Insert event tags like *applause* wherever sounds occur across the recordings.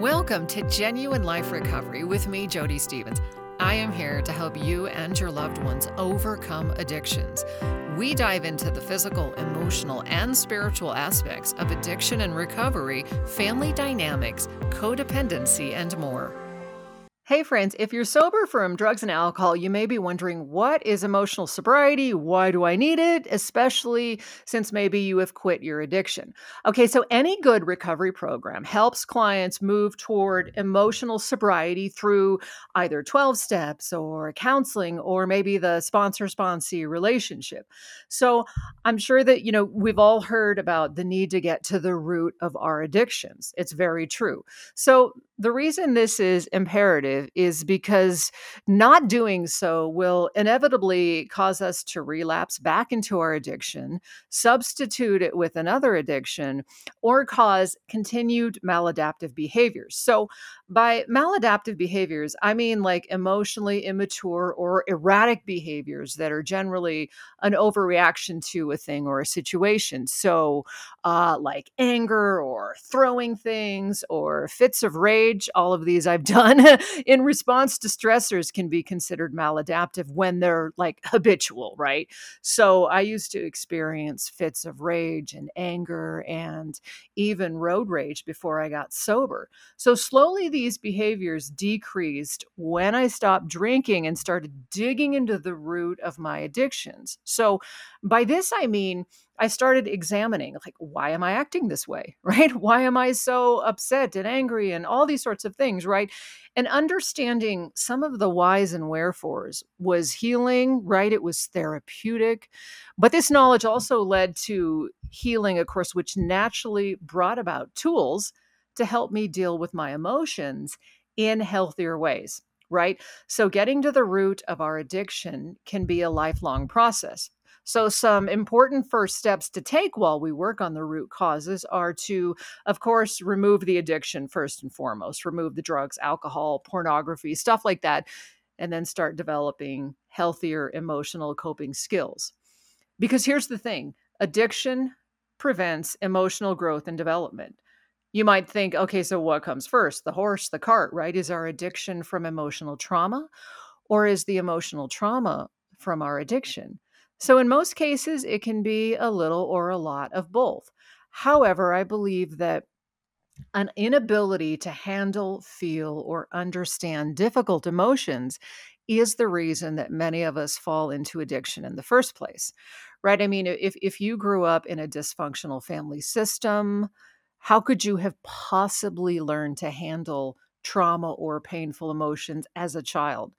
Welcome to Genuine Life Recovery with me, Jody Stevens. I am here to help you and your loved ones overcome addictions. We dive into the physical, emotional, and spiritual aspects of addiction and recovery, family dynamics, codependency, and more. Hey, friends, if you're sober from drugs and alcohol, you may be wondering what is emotional sobriety? Why do I need it? Especially since maybe you have quit your addiction. Okay, so any good recovery program helps clients move toward emotional sobriety through either 12 steps or counseling or maybe the sponsor sponsee relationship. So I'm sure that, you know, we've all heard about the need to get to the root of our addictions. It's very true. So the reason this is imperative is because not doing so will inevitably cause us to relapse back into our addiction, substitute it with another addiction, or cause continued maladaptive behaviors. So, by maladaptive behaviors, I mean like emotionally immature or erratic behaviors that are generally an overreaction to a thing or a situation. So, uh, like anger or throwing things or fits of rage, all of these I've done *laughs* in response to stressors can be considered maladaptive when they're like *laughs* habitual, right? So, I used to experience fits of rage and anger and even road rage before I got sober. So, slowly, these behaviors decreased when I stopped drinking and started digging into the root of my addictions. So, by this, I mean, I started examining, like, why am I acting this way, *laughs* right? Why am I so upset and angry and all these sorts of things, right? And understanding some of the whys and wherefores was healing, right? It was therapeutic. But this knowledge also led to healing, of course, which naturally brought about tools to help me deal with my emotions in healthier ways, right? So, getting to the root of our addiction can be a lifelong process. So, some important first steps to take while we work on the root causes are to, of course, remove the addiction first and foremost, remove the drugs, alcohol, pornography, stuff like that, and then start developing healthier emotional coping skills. Because here's the thing addiction prevents emotional growth and development you might think, okay, so what comes first, the horse, the cart, right? Is our addiction from emotional trauma or is the emotional trauma from our addiction? So, in most cases, it can be a little or a lot of both. However, I believe that an inability to handle, feel, or understand difficult emotions is the reason that many of us fall into addiction in the first place. Right? I mean, if if you grew up in a dysfunctional family system, how could you have possibly learned to handle trauma or painful emotions as a child?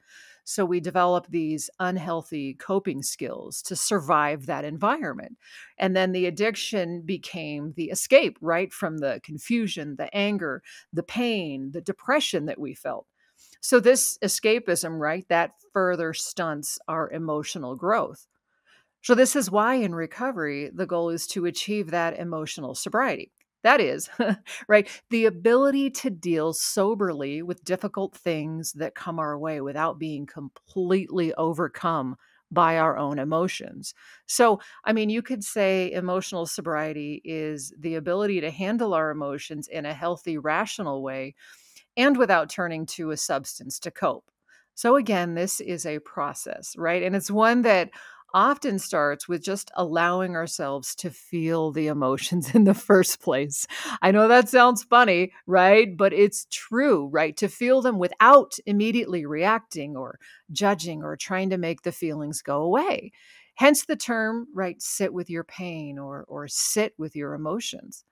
So we develop these unhealthy coping skills to survive that environment. And then the addiction became the escape, right? From the confusion, the anger, the pain, the depression that we felt. So this escapism, right, that further stunts our emotional growth. So this is why in recovery, the goal is to achieve that emotional sobriety. That is, *laughs* right, the ability to deal soberly with difficult things that come our way without being completely overcome by our own emotions. So, I mean, you could say emotional sobriety is the ability to handle our emotions in a healthy, rational way and without turning to a substance to cope. So, again, this is a process, right? And it's one that often starts with just allowing ourselves to feel the emotions *laughs* in the first place. I know that sounds funny, right? But it's true, right? To feel them without immediately reacting or judging or trying to make the feelings go away. Hence the term, right, sit with your pain or or sit with your emotions.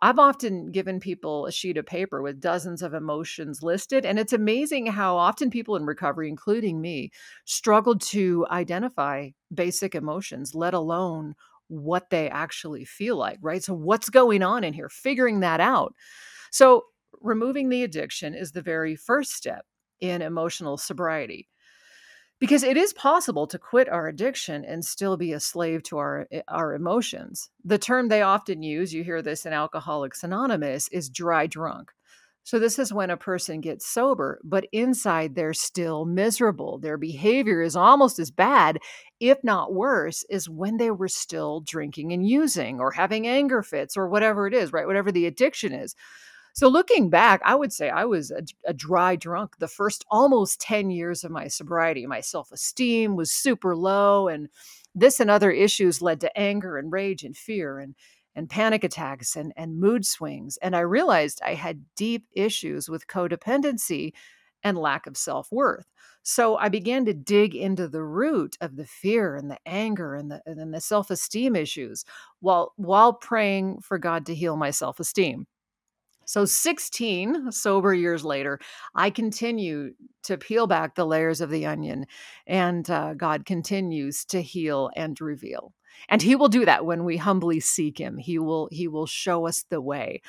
I've often given people a sheet of paper with dozens of emotions listed, and it's amazing how often people in recovery, including me, struggle to identify basic emotions, let alone what they actually feel like, right? So, what's going on in here? Figuring that out. So, removing the addiction is the very first step in emotional sobriety because it is possible to quit our addiction and still be a slave to our eh, our emotions. The term they often use, you hear this in Alcoholics Anonymous, is dry drunk. So this is when a person gets sober, but inside they're still miserable. Their behavior is almost as bad, if not worse, as when they were still drinking and using or having anger fits or whatever it is, right? Whatever the addiction is. So looking back, I would say I was a, a, dry drunk the first almost 10 years of my sobriety. My self esteem was super low, and this and other issues led to anger and rage and fear and, and panic attacks and, and mood swings. And I realized I had deep issues with codependency and lack of self worth. So I began to dig into the root of the fear and the anger and the, and the self esteem issues while, while praying for God to heal my self esteem. So, 16 sober years later, I continue to peel back the layers of the onion, and uh, God continues to heal and reveal. And He will do that when we humbly seek Him. He will He will show us the way.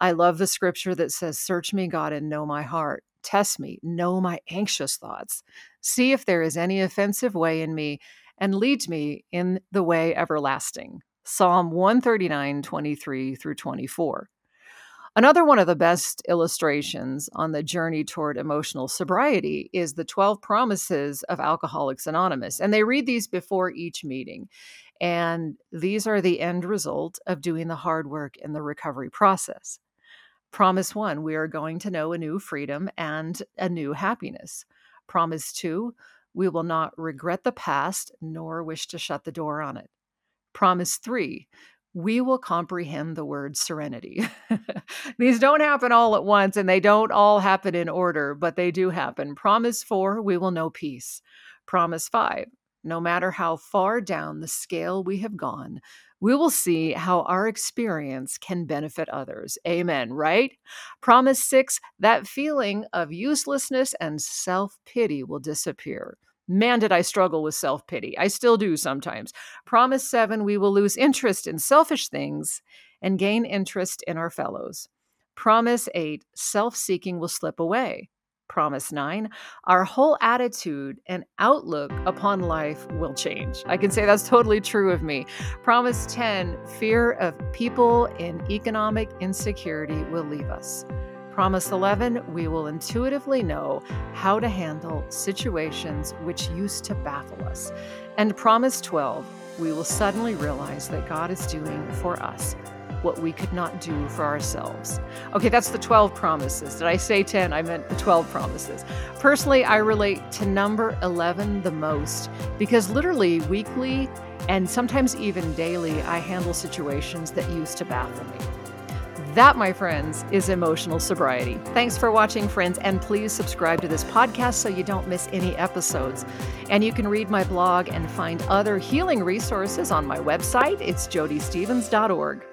I love the scripture that says, "Search me, God, and know my heart. Test me, know my anxious thoughts. See if there is any offensive way in me, and lead me in the way everlasting." Psalm 139, 23 through 24. Another one of the best illustrations on the journey toward emotional sobriety is the 12 promises of Alcoholics Anonymous. And they read these before each meeting. And these are the end result of doing the hard work in the recovery process. Promise one, we are going to know a new freedom and a new happiness. Promise two, we will not regret the past nor wish to shut the door on it. Promise three, we will comprehend the word serenity. *laughs* These don't happen all at once and they don't all happen in order, but they do happen. Promise four, we will know peace. Promise five, no matter how far down the scale we have gone, we will see how our experience can benefit others. Amen, right? Promise six, that feeling of uselessness and self pity will disappear. Man, did I struggle with self pity. I still do sometimes. Promise seven, we will lose interest in selfish things and gain interest in our fellows. Promise eight, self seeking will slip away. Promise nine, our whole attitude and outlook upon life will change. I can say that's totally true of me. Promise 10, fear of people in economic insecurity will leave us. Promise 11, we will intuitively know how to handle situations which used to baffle us. And promise 12, we will suddenly realize that God is doing for us what we could not do for ourselves. Okay, that's the 12 promises. Did I say 10? I meant the 12 promises. Personally, I relate to number 11 the most because literally weekly and sometimes even daily, I handle situations that used to baffle me. That, my friends, is emotional sobriety. Thanks for watching, friends, and please subscribe to this podcast so you don't miss any episodes. And you can read my blog and find other healing resources on my website. It's jodystevens.org.